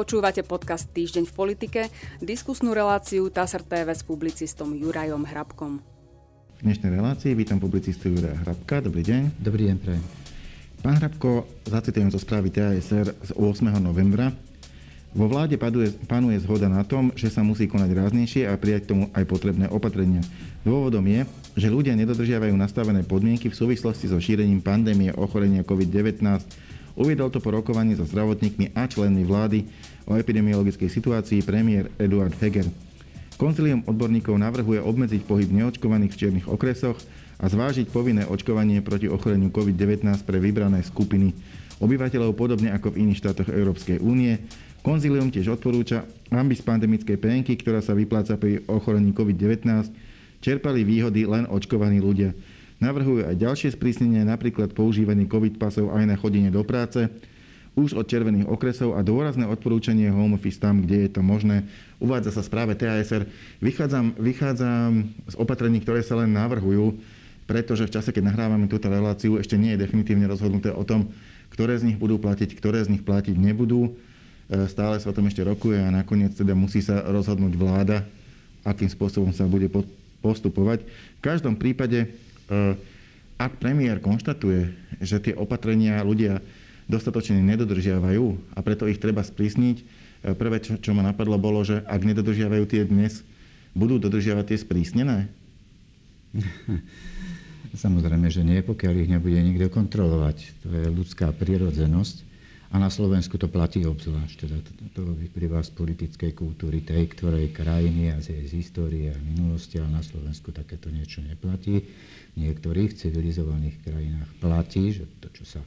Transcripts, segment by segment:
Počúvate podcast Týždeň v politike, diskusnú reláciu TASR TV s publicistom Jurajom Hrabkom. V dnešnej relácii vítam publicistu Juraja Hrabka. Dobrý deň. Dobrý deň, prajem. Pán Hrabko, zacitujem zo správy TASR z 8. novembra. Vo vláde paduje, panuje zhoda na tom, že sa musí konať ráznejšie a prijať tomu aj potrebné opatrenia. Dôvodom je, že ľudia nedodržiavajú nastavené podmienky v súvislosti so šírením pandémie ochorenia COVID-19 Uviedol to po rokovaní so zdravotníkmi a členmi vlády o epidemiologickej situácii premiér Eduard Heger. Koncilium odborníkov navrhuje obmedziť pohyb neočkovaných v čiernych okresoch a zvážiť povinné očkovanie proti ochoreniu COVID-19 pre vybrané skupiny obyvateľov podobne ako v iných štátoch Európskej únie. Konzilium tiež odporúča, aby z pandemickej penky, ktorá sa vypláca pri ochorení COVID-19, čerpali výhody len očkovaní ľudia. Navrhujú aj ďalšie sprísnenia, napríklad používanie COVID pasov aj na chodenie do práce, už od červených okresov a dôrazné odporúčanie home office tam, kde je to možné. Uvádza sa správe TASR. Vychádzam, vychádzam z opatrení, ktoré sa len navrhujú, pretože v čase, keď nahrávame túto reláciu, ešte nie je definitívne rozhodnuté o tom, ktoré z nich budú platiť, ktoré z nich platiť nebudú. E, stále sa o tom ešte rokuje a nakoniec teda musí sa rozhodnúť vláda, akým spôsobom sa bude postupovať. V každom prípade Eh, ak premiér konštatuje, že tie opatrenia ľudia dostatočne nedodržiavajú a preto ich treba sprísniť, eh, prvé, čo, čo ma napadlo, bolo, že ak nedodržiavajú tie dnes, budú dodržiavať tie sprísnené? Samozrejme, že nie, pokiaľ ich nebude nikto kontrolovať. To je ľudská prirodzenosť. A na Slovensku to platí obzvlášť. Teda to, vyplýva z politickej kultúry tej ktorej krajiny a z jej histórie a minulosti, ale na Slovensku takéto niečo neplatí. V niektorých civilizovaných krajinách platí, že to, čo sa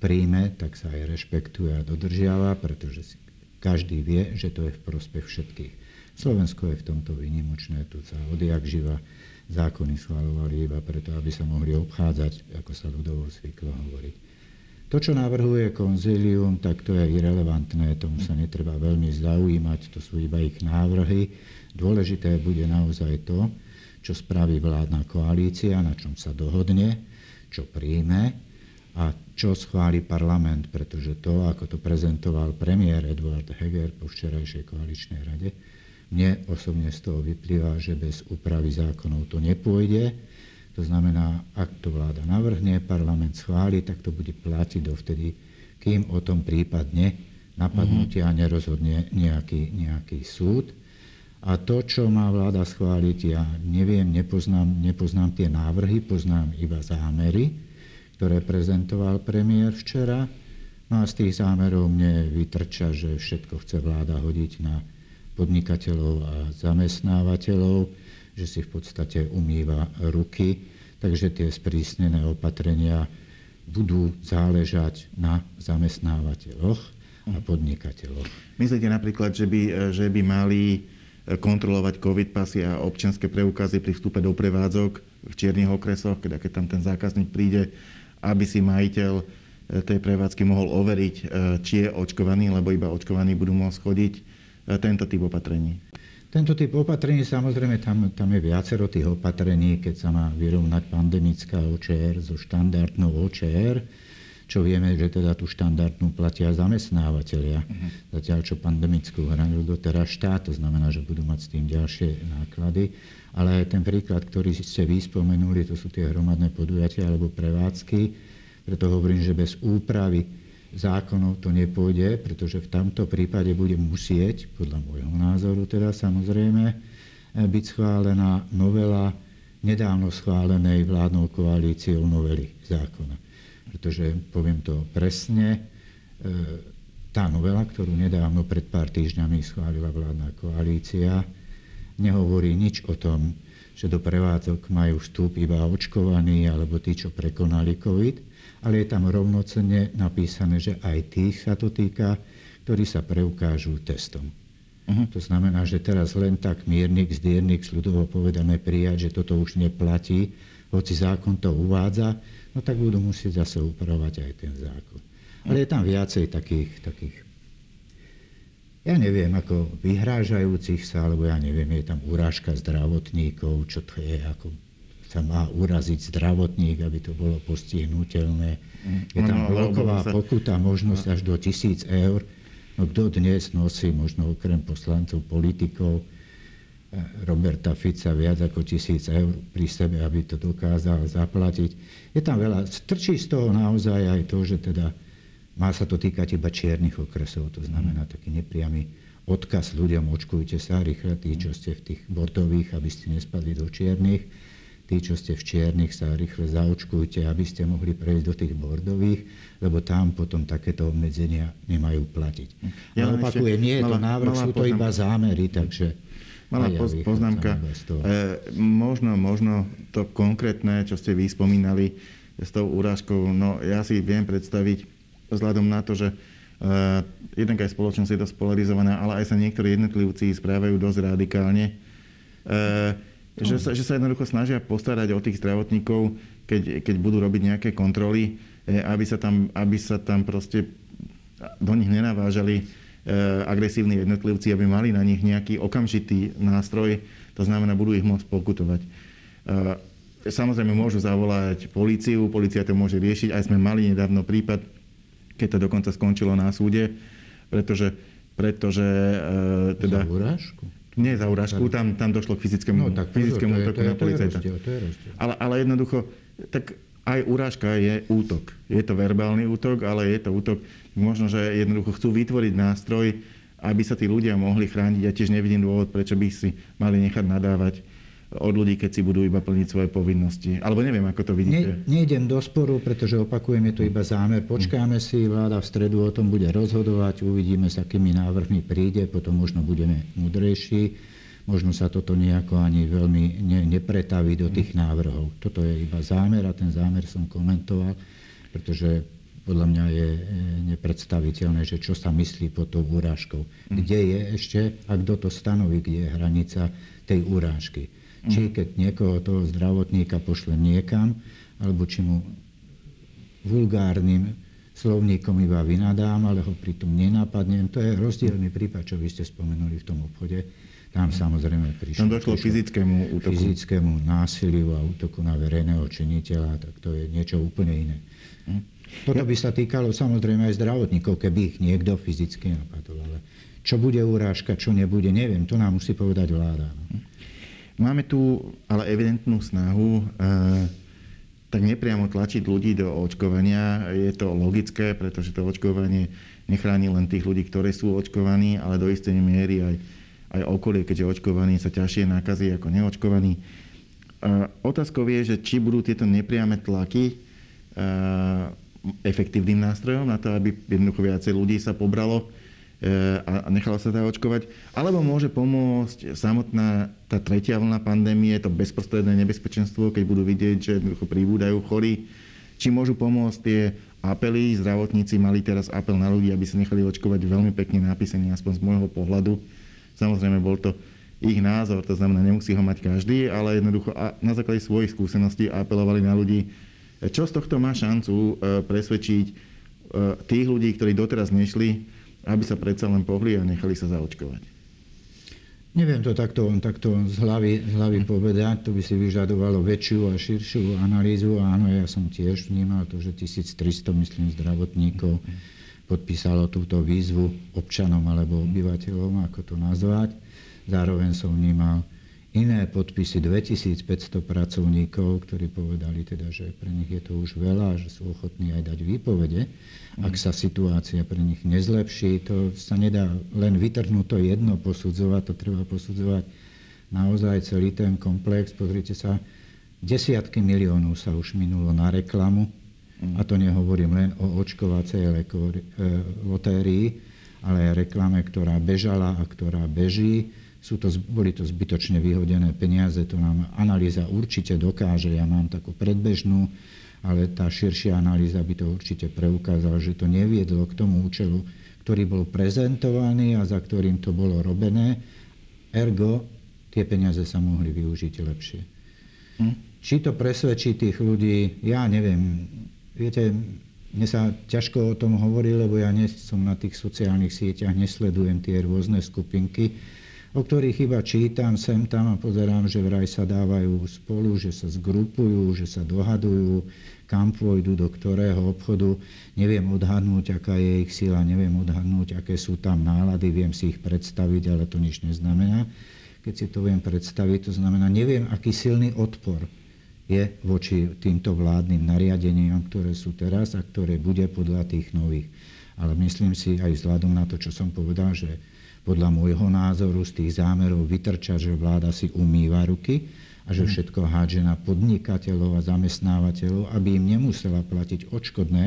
príjme, tak sa aj rešpektuje a dodržiava, pretože si každý vie, že to je v prospech všetkých. Slovensko je v tomto výnimočné, tu sa odjak živa zákony schvalovali iba preto, aby sa mohli obchádzať, ako sa ľudovo zvyklo hovoriť. To, čo navrhuje konzílium, tak to je irrelevantné, tomu sa netreba veľmi zaujímať, to sú iba ich návrhy. Dôležité bude naozaj to, čo spraví vládna koalícia, na čom sa dohodne, čo príjme a čo schváli parlament, pretože to, ako to prezentoval premiér Eduard Heger po včerajšej koaličnej rade, mne osobne z toho vyplýva, že bez úpravy zákonov to nepôjde to znamená, ak to vláda navrhne, parlament schváli, tak to bude platiť dovtedy, kým o tom prípadne napadnutia mm-hmm. nerozhodne nejaký, nejaký súd. A to, čo má vláda schváliť, ja neviem, nepoznám, nepoznám tie návrhy, poznám iba zámery, ktoré prezentoval premiér včera. No a z tých zámerov mne vytrča, že všetko chce vláda hodiť na podnikateľov a zamestnávateľov že si v podstate umýva ruky, takže tie sprísnené opatrenia budú záležať na zamestnávateľoch a podnikateľoch. Myslíte napríklad, že by, že by mali kontrolovať COVID pasy a občianske preukazy pri vstupe do prevádzok v čiernych okresoch, keď, keď tam ten zákazník príde, aby si majiteľ e, tej prevádzky mohol overiť, e, či je očkovaný, lebo iba očkovaní budú môcť chodiť. E, tento typ opatrení. Tento typ opatrení, samozrejme, tam, tam je viacero tých opatrení, keď sa má vyrovnať pandemická OČR so štandardnou OČR, čo vieme, že teda tú štandardnú platia zamestnávateľia. Uh-huh. Zatiaľ, čo pandemickú hranil doteraz štát, to znamená, že budú mať s tým ďalšie náklady. Ale ten príklad, ktorý ste vy spomenuli, to sú tie hromadné podujatia alebo prevádzky. Preto hovorím, že bez úpravy zákonov to nepôjde, pretože v tomto prípade bude musieť, podľa môjho názoru teda samozrejme, eh, byť schválená novela nedávno schválenej vládnou koalíciou novely zákona. Pretože, poviem to presne, eh, tá novela, ktorú nedávno pred pár týždňami schválila vládna koalícia, nehovorí nič o tom, že do prevádzok majú vstup iba očkovaní alebo tí, čo prekonali COVID, ale je tam rovnocenne napísané, že aj tých sa to týka, ktorí sa preukážu testom. Uh-huh. To znamená, že teraz len tak miernik, zdiernik, ľudovo povedané prijať, že toto už neplatí, hoci zákon to uvádza, no tak budú musieť zase upravovať aj ten zákon. Ale je tam viacej takých, takých ja neviem, ako vyhrážajúcich sa, alebo ja neviem, je tam urážka zdravotníkov, čo to je, ako sa má uraziť zdravotník, aby to bolo postihnutelné. Je tam bloková pokuta, možnosť až do tisíc eur. No No kto dnes nosí, možno okrem poslancov, politikov, Roberta Fica viac ako tisíc eur pri sebe, aby to dokázal zaplatiť. Je tam veľa, strčí z toho naozaj aj to, že teda má sa to týkať iba čiernych okresov, to znamená taký nepriamy odkaz ľuďom, očkujte sa rýchle, tí, čo ste v tých bordových, aby ste nespadli do čiernych tí, čo ste v čiernych, sa rýchle zaočkujte, aby ste mohli prejsť do tých bordových, lebo tam potom takéto obmedzenia nemajú platiť. Ja Ale opakujem, nie je to návrh, sú to iba zámery, takže... Malá ja poznámka. E, možno, možno to konkrétne, čo ste vy spomínali s tou urážkou, no ja si viem predstaviť, vzhľadom na to, že Uh, jednak aj spoločnosť je dosť polarizovaná, ale aj sa niektorí jednotlivci správajú dosť radikálne. Uh, že sa, že sa jednoducho snažia postarať o tých zdravotníkov, keď, keď budú robiť nejaké kontroly, e, aby sa tam, aby sa tam proste do nich nenavážali agresívni jednotlivci, aby mali na nich nejaký okamžitý nástroj, to znamená, budú ich môcť pokutovať. E, samozrejme môžu zavolať políciu, polícia to môže riešiť, aj sme mali nedávno prípad, keď to dokonca skončilo na súde, pretože, pretože teda... Za urážku? Nie za urážku, tam, tam došlo k fyzickému, no, tak, fyzickému útoku na policajta. Ale, ale jednoducho, tak aj urážka je útok. Je to verbálny útok, ale je to útok. Možno, že jednoducho chcú vytvoriť nástroj, aby sa tí ľudia mohli chrániť. Ja tiež nevidím dôvod, prečo by si mali nechať nadávať od ľudí, keď si budú iba plniť svoje povinnosti. Alebo neviem, ako to vidíte. Ne, nejdem do sporu, pretože opakujeme to iba zámer. Počkáme si, vláda v stredu o tom bude rozhodovať, uvidíme, s akými návrhmi príde, potom možno budeme múdrejší. Možno sa toto nejako ani veľmi ne, nepretaví do tých návrhov. Toto je iba zámer a ten zámer som komentoval, pretože podľa mňa je e, nepredstaviteľné, že čo sa myslí pod tou urážkou. Kde je ešte a kto to stanoví, kde je hranica tej urážky. Či keď niekoho toho zdravotníka pošle niekam, alebo či mu vulgárnym slovníkom iba vynadám, ale ho pritom nenapadnem. To je rozdielný prípad, čo vy ste spomenuli v tom obchode. Tam samozrejme prišlo, Tam došlo fyzickému útoku. fyzickému násiliu a útoku na verejného činiteľa, tak to je niečo úplne iné. Hm? Toto by sa týkalo samozrejme aj zdravotníkov, keby ich niekto fyzicky napadol. Ale čo bude urážka, čo nebude, neviem, to nám musí povedať vláda. No. Hm? Máme tu ale evidentnú snahu eh, tak nepriamo tlačiť ľudí do očkovania. Je to logické, pretože to očkovanie nechráni len tých ľudí, ktorí sú očkovaní, ale do istej miery aj, aj okolie, keďže očkovaní sa ťažšie nakazí ako neočkovaní. Otázkou je, že či budú tieto nepriame tlaky eh, efektívnym nástrojom na to, aby jednoducho viacej ľudí sa pobralo a nechala sa teda očkovať, alebo môže pomôcť samotná tá tretia vlna pandémie, to bezprostredné nebezpečenstvo, keď budú vidieť, že pribúdajú chorí, či môžu pomôcť tie apely. Zdravotníci mali teraz apel na ľudí, aby sa nechali očkovať veľmi pekne napísaný, aspoň z môjho pohľadu. Samozrejme, bol to ich názor, to znamená, nemusí ho mať každý, ale jednoducho na základe svojich skúseností apelovali na ľudí, čo z tohto má šancu e, presvedčiť e, tých ľudí, ktorí doteraz nešli, aby sa predsa len pohli a nechali sa zaočkovať. Neviem to takto, takto z hlavy, z hlavy povedať, to by si vyžadovalo väčšiu a širšiu analýzu. Áno, ja som tiež vnímal to, že 1300, myslím, zdravotníkov podpísalo túto výzvu občanom alebo obyvateľom, ako to nazvať. Zároveň som vnímal iné podpisy 2500 pracovníkov, ktorí povedali teda, že pre nich je to už veľa, že sú ochotní aj dať výpovede. Ak sa situácia pre nich nezlepší, to sa nedá len vytrhnúť to jedno posudzovať, to treba posudzovať naozaj celý ten komplex. Pozrite sa, desiatky miliónov sa už minulo na reklamu, a to nehovorím len o očkovacej e, lotérii, ale aj reklame, ktorá bežala a ktorá beží sú to, boli to zbytočne vyhodené peniaze, to nám analýza určite dokáže. Ja mám takú predbežnú, ale tá širšia analýza by to určite preukázala, že to neviedlo k tomu účelu, ktorý bol prezentovaný a za ktorým to bolo robené. Ergo, tie peniaze sa mohli využiť lepšie. Hm? Či to presvedčí tých ľudí, ja neviem. Viete, mne sa ťažko o tom hovorí, lebo ja nie som na tých sociálnych sieťach, nesledujem tie rôzne skupinky o ktorých iba čítam sem tam a pozerám, že vraj sa dávajú spolu, že sa zgrupujú, že sa dohadujú, kam pôjdu, do ktorého obchodu. Neviem odhadnúť, aká je ich sila, neviem odhadnúť, aké sú tam nálady, viem si ich predstaviť, ale to nič neznamená. Keď si to viem predstaviť, to znamená, neviem, aký silný odpor je voči týmto vládnym nariadeniam, ktoré sú teraz a ktoré bude podľa tých nových. Ale myslím si aj vzhľadom na to, čo som povedal, že podľa môjho názoru z tých zámerov vytrča, že vláda si umýva ruky a že mhm. všetko hádže na podnikateľov a zamestnávateľov, aby im nemusela platiť odškodné,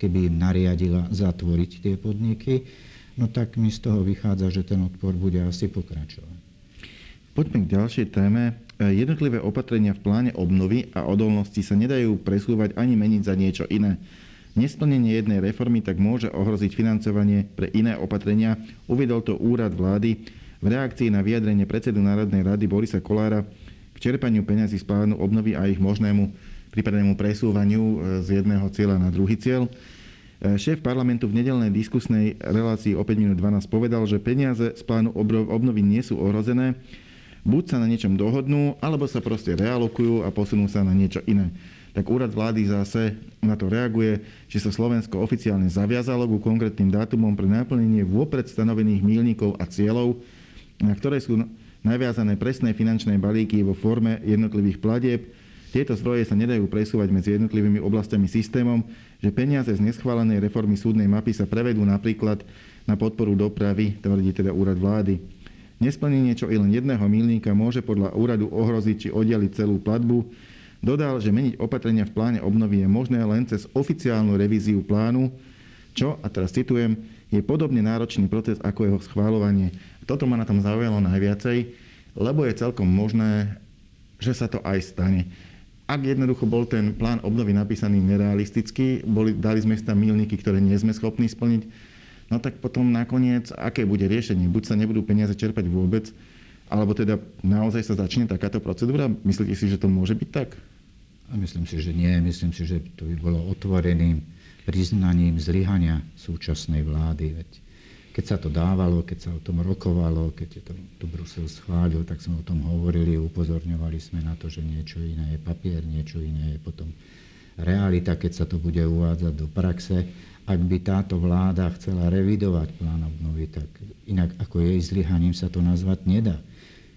keby im nariadila zatvoriť tie podniky, no tak mi z toho vychádza, že ten odpor bude asi pokračovať. Poďme k ďalšej téme. Jednotlivé opatrenia v pláne obnovy a odolnosti sa nedajú presúvať ani meniť za niečo iné. Nesplnenie jednej reformy tak môže ohroziť financovanie pre iné opatrenia, uviedol to úrad vlády v reakcii na vyjadrenie predsedu Národnej rady Borisa Kolára k čerpaniu peňazí z plánu obnovy a ich možnému prípadnému presúvaniu e, z jedného cieľa na druhý cieľ. E, šéf parlamentu v nedelnej diskusnej relácii o 5 minút 12 povedal, že peniaze z plánu obnovy nie sú ohrozené, buď sa na niečom dohodnú, alebo sa proste realokujú a posunú sa na niečo iné. Tak úrad vlády zase na to reaguje, že sa Slovensko oficiálne zaviazalo ku konkrétnym dátumom pre naplnenie vopred stanovených mílnikov a cieľov, na ktoré sú naviazané presné finančné balíky vo forme jednotlivých platieb. Tieto zdroje sa nedajú presúvať medzi jednotlivými oblastiami systémom, že peniaze z neschválenej reformy súdnej mapy sa prevedú napríklad na podporu dopravy, tvrdí teda úrad vlády. Nesplnenie čo i len jedného milníka môže podľa úradu ohroziť či oddeliť celú platbu. Dodal, že meniť opatrenia v pláne obnovy je možné len cez oficiálnu revíziu plánu, čo, a teraz citujem, je podobne náročný proces ako jeho schváľovanie. Toto ma na tom zaujalo najviacej, lebo je celkom možné, že sa to aj stane. Ak jednoducho bol ten plán obnovy napísaný nerealisticky, boli, dali sme tam milníky, ktoré nie sme schopní splniť, no tak potom nakoniec, aké bude riešenie? Buď sa nebudú peniaze čerpať vôbec, alebo teda naozaj sa začne takáto procedúra? Myslíte si, že to môže byť tak? Myslím si, že nie. Myslím si, že to by bolo otvoreným priznaním zlyhania súčasnej vlády. Veď keď sa to dávalo, keď sa o tom rokovalo, keď to, to Brusel schválil, tak sme o tom hovorili, upozorňovali sme na to, že niečo iné je papier, niečo iné je potom realita, keď sa to bude uvádzať do praxe ak by táto vláda chcela revidovať plán obnovy, tak inak ako jej zlyhaním sa to nazvať nedá.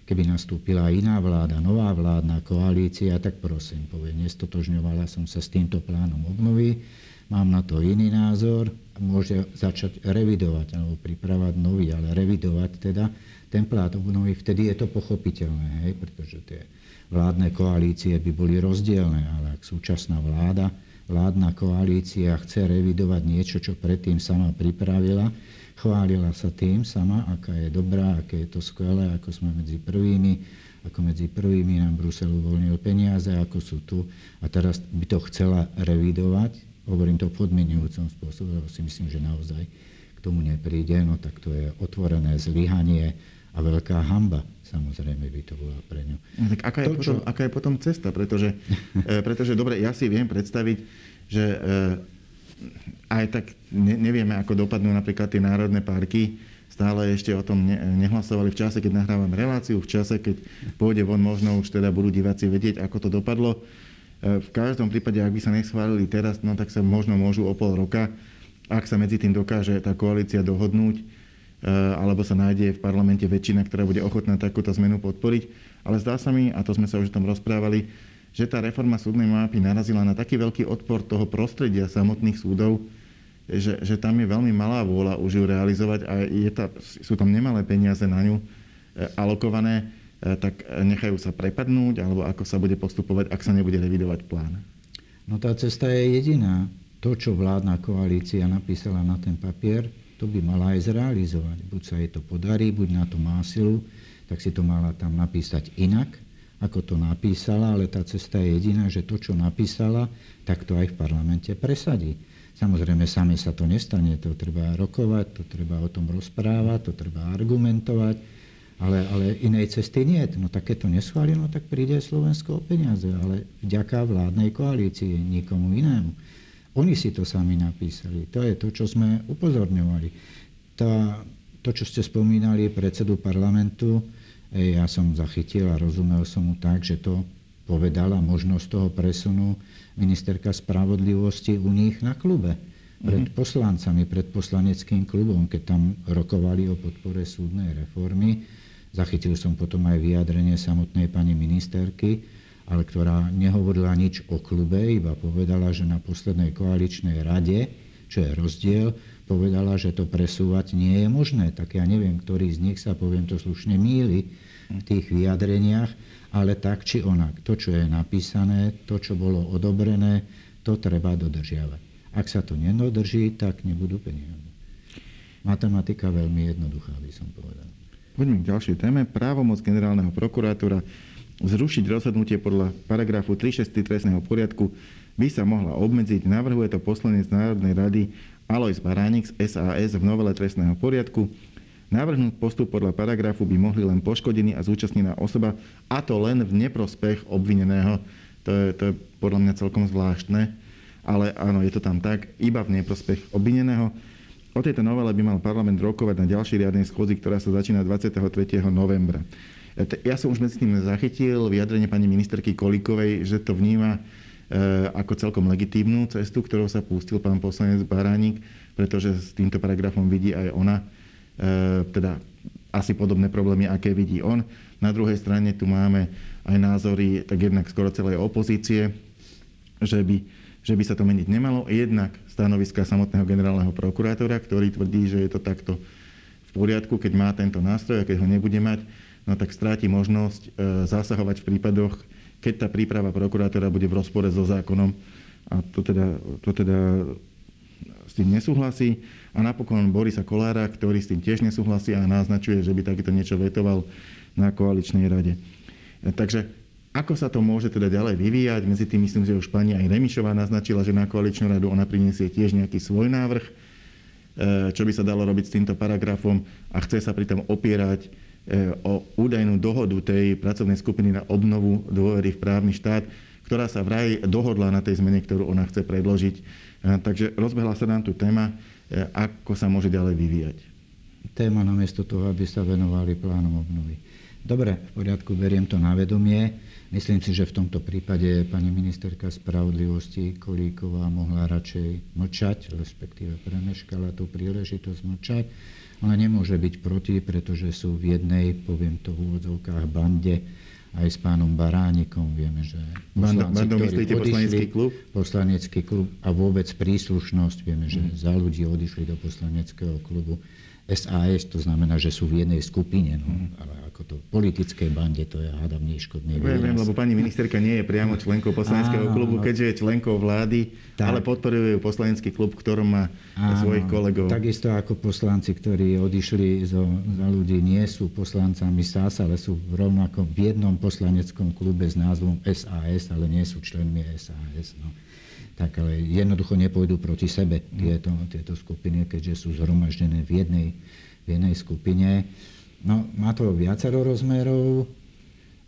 Keby nastúpila iná vláda, nová vládna koalícia, tak prosím, povie, nestotožňovala som sa s týmto plánom obnovy, mám na to iný názor, môže začať revidovať alebo pripravať nový, ale revidovať teda ten plán obnovy, vtedy je to pochopiteľné, hej, pretože tie vládne koalície by boli rozdielne, ale ak súčasná vláda vládna koalícia chce revidovať niečo, čo predtým sama pripravila. Chválila sa tým sama, aká je dobrá, aké je to skvelé, ako sme medzi prvými, ako medzi prvými nám Brusel uvoľnil peniaze, ako sú tu. A teraz by to chcela revidovať. Hovorím to podmienujúcom spôsobe, lebo si myslím, že naozaj k tomu nepríde. No tak to je otvorené zlyhanie a veľká hamba samozrejme by to bola pre ňu. No, tak aká, to, je potom, čo... aká je potom cesta? Pretože, e, pretože dobre, ja si viem predstaviť, že e, aj tak ne, nevieme, ako dopadnú napríklad tie národné parky. Stále ešte o tom ne, nehlasovali v čase, keď nahrávame reláciu, v čase, keď pôjde von, možno už teda budú diváci vedieť, ako to dopadlo. E, v každom prípade, ak by sa neschválili teraz, no tak sa možno môžu o pol roka, ak sa medzi tým dokáže tá koalícia dohodnúť, Eh, alebo sa nájde v parlamente väčšina, ktorá bude ochotná takúto zmenu podporiť. Ale zdá sa mi, a to sme sa už o tom rozprávali, že tá reforma súdnej mapy narazila na taký veľký odpor toho prostredia samotných súdov, že, že tam je veľmi malá vôľa už ju realizovať a je tá, sú tam nemalé peniaze na ňu eh, alokované, eh, tak nechajú sa prepadnúť, alebo ako sa bude postupovať, ak sa nebude revidovať plán. No tá cesta je jediná. To, čo vládna koalícia napísala na ten papier, to by mala aj zrealizovať. Buď sa jej to podarí, buď na to má silu, tak si to mala tam napísať inak, ako to napísala, ale tá cesta je jediná, že to, čo napísala, tak to aj v parlamente presadí. Samozrejme, same sa to nestane, to treba rokovať, to treba o tom rozprávať, to treba argumentovať, ale, ale inej cesty nie. No tak keď to neschváli, no tak príde Slovensko o peniaze, ale vďaka vládnej koalícii, nikomu inému. Oni si to sami napísali. To je to, čo sme upozorňovali. Tá to, čo ste spomínali, predsedu parlamentu, ja som zachytil a rozumel som mu tak, že to povedala možnosť toho presunu ministerka spravodlivosti u nich na klube. Pred mhm. poslancami, pred poslaneckým klubom, keď tam rokovali o podpore súdnej reformy. Zachytil som potom aj vyjadrenie samotnej pani ministerky, ale ktorá nehovorila nič o klube, iba povedala, že na poslednej koaličnej rade, čo je rozdiel, povedala, že to presúvať nie je možné. Tak ja neviem, ktorý z nich sa, poviem to slušne, míli v tých vyjadreniach, ale tak či onak. To, čo je napísané, to, čo bolo odobrené, to treba dodržiavať. Ak sa to nedodrží, tak nebudú peniaze. Matematika veľmi jednoduchá, by som povedal. Poďme k ďalšej téme. Právomoc generálneho prokurátora zrušiť rozhodnutie podľa paragrafu 363 trestného poriadku by sa mohla obmedziť. Navrhuje to poslanec Národnej rady Alois Baránik z SAS v novele trestného poriadku. Návrhnúť postup podľa paragrafu by mohli len poškodený a zúčastnená osoba, a to len v neprospech obvineného. To je, to je podľa mňa celkom zvláštne, ale áno, je to tam tak, iba v neprospech obvineného. O tejto novele by mal parlament rokovať na ďalšej riadnej schôdzi, ktorá sa začína 23. novembra. Ja som už medzi tým zachytil vyjadrenie pani ministerky Kolíkovej, že to vníma Eh, ako celkom legitímnu cestu, ktorou sa pustil pán poslanec Baránik, pretože s týmto paragrafom vidí aj ona, eh, teda asi podobné problémy, aké vidí on. Na druhej strane tu máme aj názory, tak jednak skoro celej opozície, že by, že by sa to meniť nemalo. Jednak stanoviska samotného generálneho prokurátora, ktorý tvrdí, že je to takto v poriadku, keď má tento nástroj a keď ho nebude mať, no tak stráti možnosť eh, zasahovať v prípadoch, keď tá príprava prokurátora bude v rozpore so zákonom a to teda, to teda s tým nesúhlasí. A napokon Borisa Kolára, ktorý s tým tiež nesúhlasí a naznačuje, že by takéto niečo vetoval na koaličnej rade. Takže ako sa to môže teda ďalej vyvíjať? Medzi tým myslím, že už pani aj Remišová naznačila, že na koaličnú radu ona priniesie tiež nejaký svoj návrh, e, čo by sa dalo robiť s týmto paragrafom a chce sa pritom opierať E, o údajnú dohodu tej pracovnej skupiny na obnovu dôvery v právny štát, ktorá sa vraj dohodla na tej zmene, ktorú ona chce predložiť. E, takže rozbehla sa nám tu téma, e, ako sa môže ďalej vyvíjať. Téma namiesto toho, aby sa venovali plánom obnovy. Dobre, v poriadku, beriem to na vedomie. Myslím si, že v tomto prípade pani ministerka spravodlivosti Kolíková mohla radšej mlčať, respektíve premeškala tú príležitosť mlčať ona nemôže byť proti, pretože sú v jednej, poviem to v úvodzovkách, bande aj s pánom Baránikom. Vieme, že poslanci, Banda, myslíte poslanecký klub? Poslanecký klub a vôbec príslušnosť. Vieme, že mm. za ľudí odišli do poslaneckého klubu. SAS, to znamená, že sú v jednej skupine. No. Mm. Ale to politickej bande, to je hádam neškodný výraz. Viem, lebo pani ministerka nie je priamo členkou poslaneckého klubu, no. keďže je členkou vlády, tak. ale podporuje ju poslanecký klub, ktorom má Áno, svojich kolegov. Takisto ako poslanci, ktorí odišli zo, za ľudí, nie sú poslancami SAS, ale sú v rovnakom v jednom poslaneckom klube s názvom SAS, ale nie sú členmi SAS. No. Tak ale jednoducho nepôjdu proti sebe tieto, tieto skupiny, keďže sú zhromaždené v jednej, v jednej skupine. No, má to viacero rozmerov.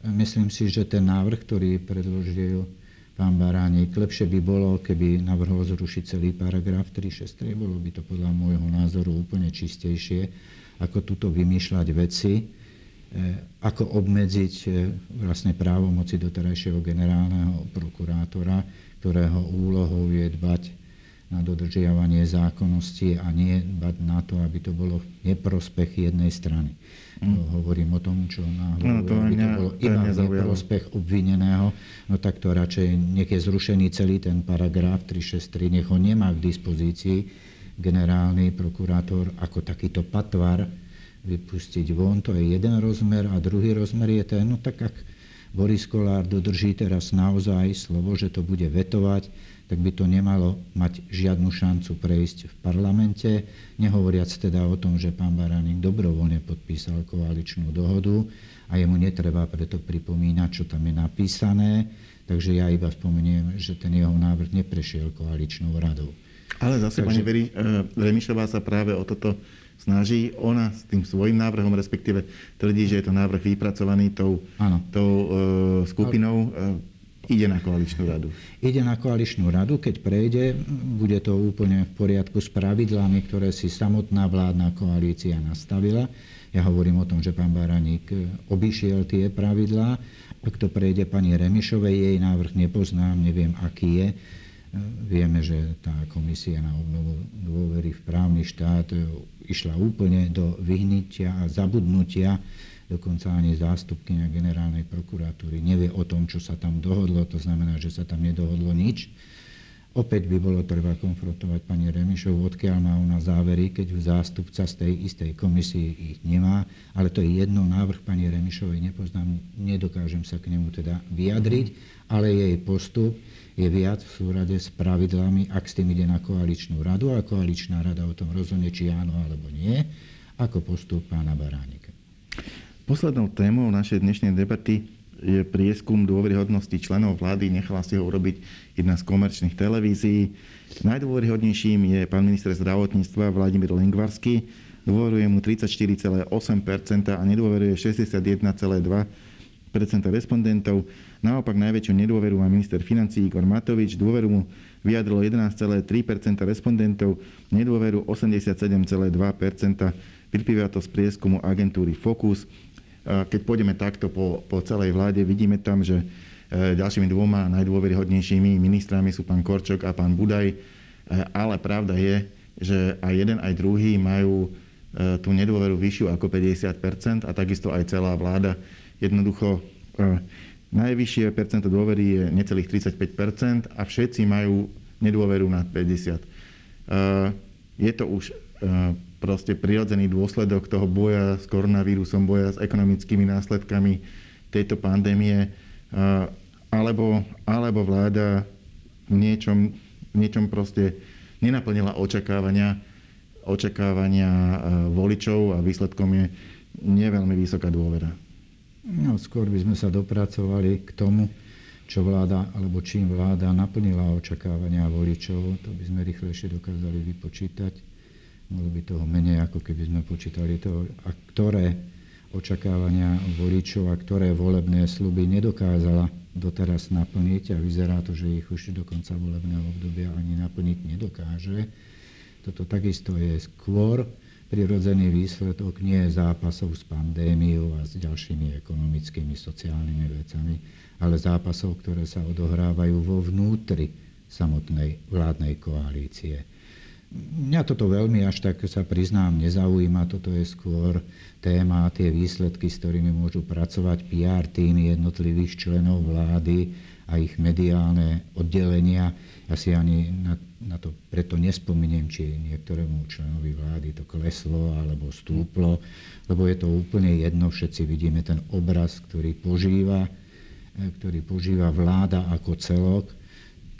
Myslím si, že ten návrh, ktorý predložil pán Baránik, lepšie by bolo, keby navrhol zrušiť celý paragraf 363. Bolo by to podľa môjho názoru úplne čistejšie, ako tuto vymýšľať veci, e, ako obmedziť e, vlastne právomoci doterajšieho generálneho prokurátora, ktorého úlohou je dbať na dodržiavanie zákonnosti a nie dbať na to, aby to bolo v neprospech jednej strany. Mm. hovorím o tom, čo na no, to aby to bolo iba v neprospech obvineného, no tak to radšej nech je zrušený celý ten paragraf 363, nech ho nemá k dispozícii generálny prokurátor ako takýto patvar vypustiť von. To je jeden rozmer a druhý rozmer je ten, no tak ak Boris Kolár dodrží teraz naozaj slovo, že to bude vetovať, tak by to nemalo mať žiadnu šancu prejsť v parlamente, nehovoriac teda o tom, že pán Baránik dobrovoľne podpísal koaličnú dohodu a jemu netreba preto pripomínať, čo tam je napísané, takže ja iba spomeniem, že ten jeho návrh neprešiel koaličnou radou. Ale zase Takže... pani Veri, eh, Remišová sa práve o toto snaží. Ona s tým svojim návrhom, respektíve tvrdí, že je to návrh vypracovaný tou, tou uh, skupinou. Uh, Ide na koaličnú radu. Ide na koaličnú radu, keď prejde, bude to úplne v poriadku s pravidlami, ktoré si samotná vládna koalícia nastavila. Ja hovorím o tom, že pán Baraník obišiel tie pravidlá. Ak to prejde pani Remišovej, jej návrh nepoznám, neviem, aký je. Vieme, že tá komisia na obnovu dôvery v právny štát išla úplne do vyhnutia a zabudnutia dokonca ani zástupkynia generálnej prokuratúry nevie o tom, čo sa tam dohodlo, to znamená, že sa tam nedohodlo nič. Opäť by bolo treba konfrontovať pani Remišovu, odkiaľ má ona závery, keď zástupca z tej istej komisie ich nemá, ale to je jedno, návrh pani Remišovej nepoznám, nedokážem sa k nemu teda vyjadriť, ale jej postup je viac v súrade s pravidlami, ak s tým ide na koaličnú radu a koaličná rada o tom rozhodne, či áno alebo nie, ako postup pána Baránika. Poslednou témou našej dnešnej debaty je prieskum dôveryhodnosti členov vlády. Nechala si ho urobiť jedna z komerčných televízií. Najdôveryhodnejším je pán minister zdravotníctva Vladimír Lengvarsky. Dôveruje mu 34,8% a nedôveruje 61,2% respondentov. Naopak najväčšiu nedôveru má minister financí Igor Matovič. Dôveru mu vyjadrilo 11,3% respondentov, nedôveru 87,2%. Vyplýva to z prieskumu agentúry Focus. Keď pôjdeme takto po, po celej vláde, vidíme tam, že e, ďalšími dvoma najdôveryhodnejšími ministrami sú pán Korčok a pán Budaj. E, ale pravda je, že aj jeden, aj druhý majú e, tú nedôveru vyššiu ako 50% a takisto aj celá vláda. Jednoducho najvyššie percento dôvery je necelých 35% a všetci majú nedôveru nad 50 Je to už proste prirodzený dôsledok toho boja s koronavírusom, boja s ekonomickými následkami tejto pandémie, alebo, alebo vláda v niečom, v niečom proste nenaplnila očakávania, očakávania voličov a výsledkom je nie veľmi vysoká dôvera. No, skôr by sme sa dopracovali k tomu, čo vláda, alebo čím vláda naplnila očakávania voličov, to by sme rýchlejšie dokázali vypočítať bolo by toho menej, ako keby sme počítali to, a ktoré očakávania voličov a ktoré volebné sluby nedokázala doteraz naplniť a vyzerá to, že ich už do konca volebného obdobia ani naplniť nedokáže. Toto takisto je skôr prirodzený výsledok nie zápasov s pandémiou a s ďalšími ekonomickými, sociálnymi vecami, ale zápasov, ktoré sa odohrávajú vo vnútri samotnej vládnej koalície. Mňa toto veľmi až tak sa priznám nezaujíma, toto je skôr téma, tie výsledky, s ktorými môžu pracovať PR týmy jednotlivých členov vlády a ich mediálne oddelenia. Ja si ani na, na to preto nespomeniem, či niektorému členovi vlády to kleslo alebo stúplo, lebo je to úplne jedno, všetci vidíme ten obraz, ktorý požíva, ktorý požíva vláda ako celok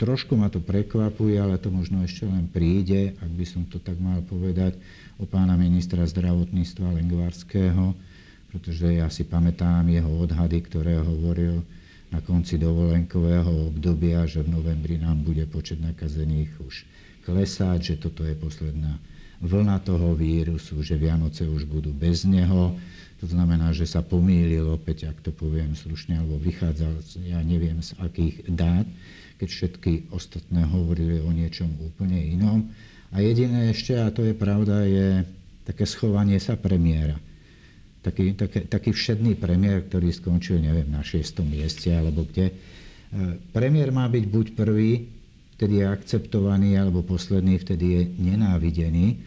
Trošku ma to prekvapuje, ale to možno ešte len príde, ak by som to tak mal povedať, o pána ministra zdravotníctva Lengvarského, pretože ja si pamätám jeho odhady, ktoré hovoril na konci dovolenkového obdobia, že v novembri nám bude počet nakazených už klesať, že toto je posledná vlna toho vírusu, že Vianoce už budú bez neho. To znamená, že sa pomýlil opäť, ak to poviem slušne, alebo vychádzal, ja neviem z akých dát, keď všetky ostatné hovorili o niečom úplne inom. A jediné ešte, a to je pravda, je také schovanie sa premiéra. Taký, taký, taký všedný premiér, ktorý skončil, neviem, na 6. mieste alebo kde. E, premiér má byť buď prvý, vtedy je akceptovaný, alebo posledný, vtedy je nenávidený.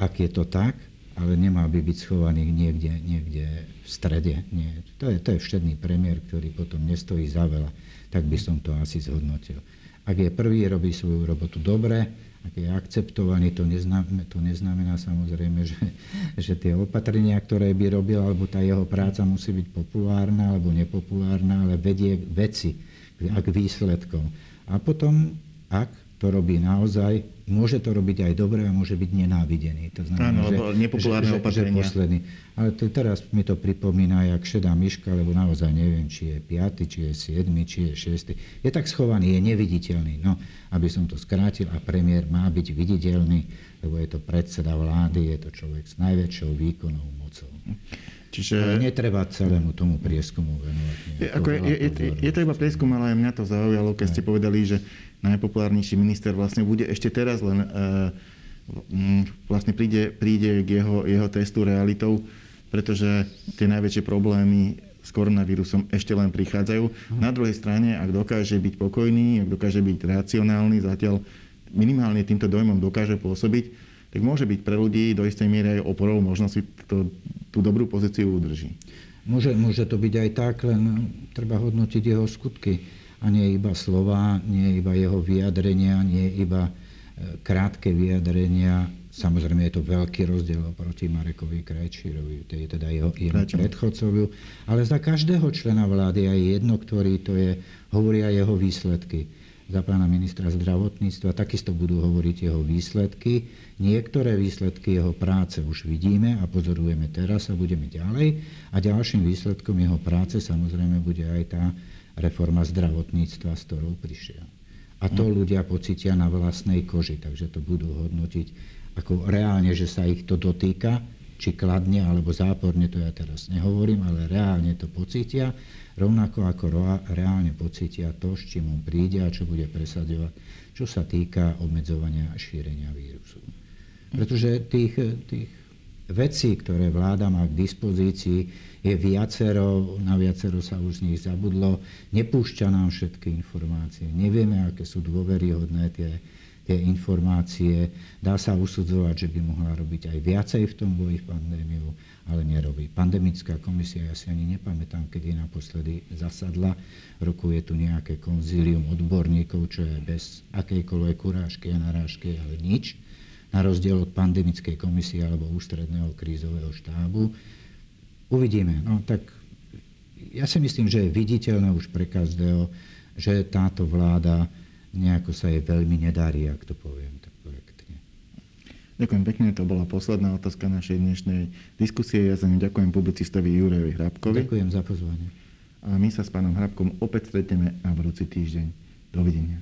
Ak je to tak, ale nemá by byť schovaný niekde, niekde v strede. Nie. To, je, to je všedný premiér, ktorý potom nestojí za veľa tak by som to asi zhodnotil. Ak je prvý, robí svoju robotu dobre, ak je akceptovaný, to neznamená, to neznamená samozrejme, že, že tie opatrenia, ktoré by robil, alebo tá jeho práca musí byť populárna alebo nepopulárna, ale vedie veci a k výsledkom. A potom, ak to robí naozaj, môže to robiť aj dobre a môže byť nenávidený. To znamená, Áno, že, nepopulárne že, opatrenia. Že posledný. Ale to, teraz mi to pripomína, jak šedá myška, lebo naozaj neviem, či je 5, či je 7, či je 6. Je tak schovaný, je neviditeľný. No, aby som to skrátil, a premiér má byť viditeľný, lebo je to predseda vlády, je to človek s najväčšou výkonnou mocou. Čiže... Ale netreba celému tomu prieskumu venovať. Je, ako je, je, je, je to iba prieskum, ale aj mňa to zaujalo, keď aj. ste povedali, že najpopulárnejší minister vlastne bude ešte teraz len uh, vlastne príde, príde k jeho, jeho testu realitou, pretože tie najväčšie problémy s koronavírusom ešte len prichádzajú. Mhm. Na druhej strane, ak dokáže byť pokojný, ak dokáže byť racionálny, zatiaľ minimálne týmto dojmom dokáže pôsobiť, tak môže byť pre ľudí do istej miery aj oporou, možno si to, tú dobrú pozíciu udrží. Môže, môže to byť aj tak, len treba hodnotiť jeho skutky a nie iba slova, nie iba jeho vyjadrenia, nie iba e, krátke vyjadrenia. Samozrejme je to veľký rozdiel oproti Marekovi Krajčírovi, to je teda jeho, jeho predchodcovi. Ale za každého člena vlády aj jedno, ktorý to je, hovoria jeho výsledky za pána ministra zdravotníctva. Takisto budú hovoriť jeho výsledky. Niektoré výsledky jeho práce už vidíme a pozorujeme teraz a budeme ďalej. A ďalším výsledkom jeho práce samozrejme bude aj tá reforma zdravotníctva, s ktorou prišiel. A to mm. ľudia pocitia na vlastnej koži, takže to budú hodnotiť ako reálne, že sa ich to dotýka, či kladne alebo záporne, to ja teraz nehovorím, ale reálne to pocítia rovnako ako reálne pocítia to, s čím on príde a čo bude presadzovať, čo sa týka obmedzovania a šírenia vírusu. Pretože tých, tých vecí, ktoré vláda má k dispozícii, je viacero, na viacero sa už z nich zabudlo, nepúšťa nám všetky informácie, nevieme, aké sú dôveryhodné tie, tie informácie, dá sa usudzovať, že by mohla robiť aj viacej v tom boji pandémiu, ale nerobí. Pandemická komisia, ja si ani nepamätám, kedy naposledy zasadla. Roku je tu nejaké konzílium odborníkov, čo je bez akejkoľvek kurážky a narážky, ale nič. Na rozdiel od pandemickej komisie alebo ústredného krízového štábu. Uvidíme. No tak ja si myslím, že je viditeľné už pre každého, že táto vláda nejako sa jej veľmi nedarí, ak to poviem. Ďakujem pekne, to bola posledná otázka našej dnešnej diskusie. Ja za ňu ďakujem publicistovi Jurejovi Hrabkovi. Ďakujem za pozvanie. A my sa s pánom Hrabkom opäť stretneme na budúci týždeň. Dovidenia.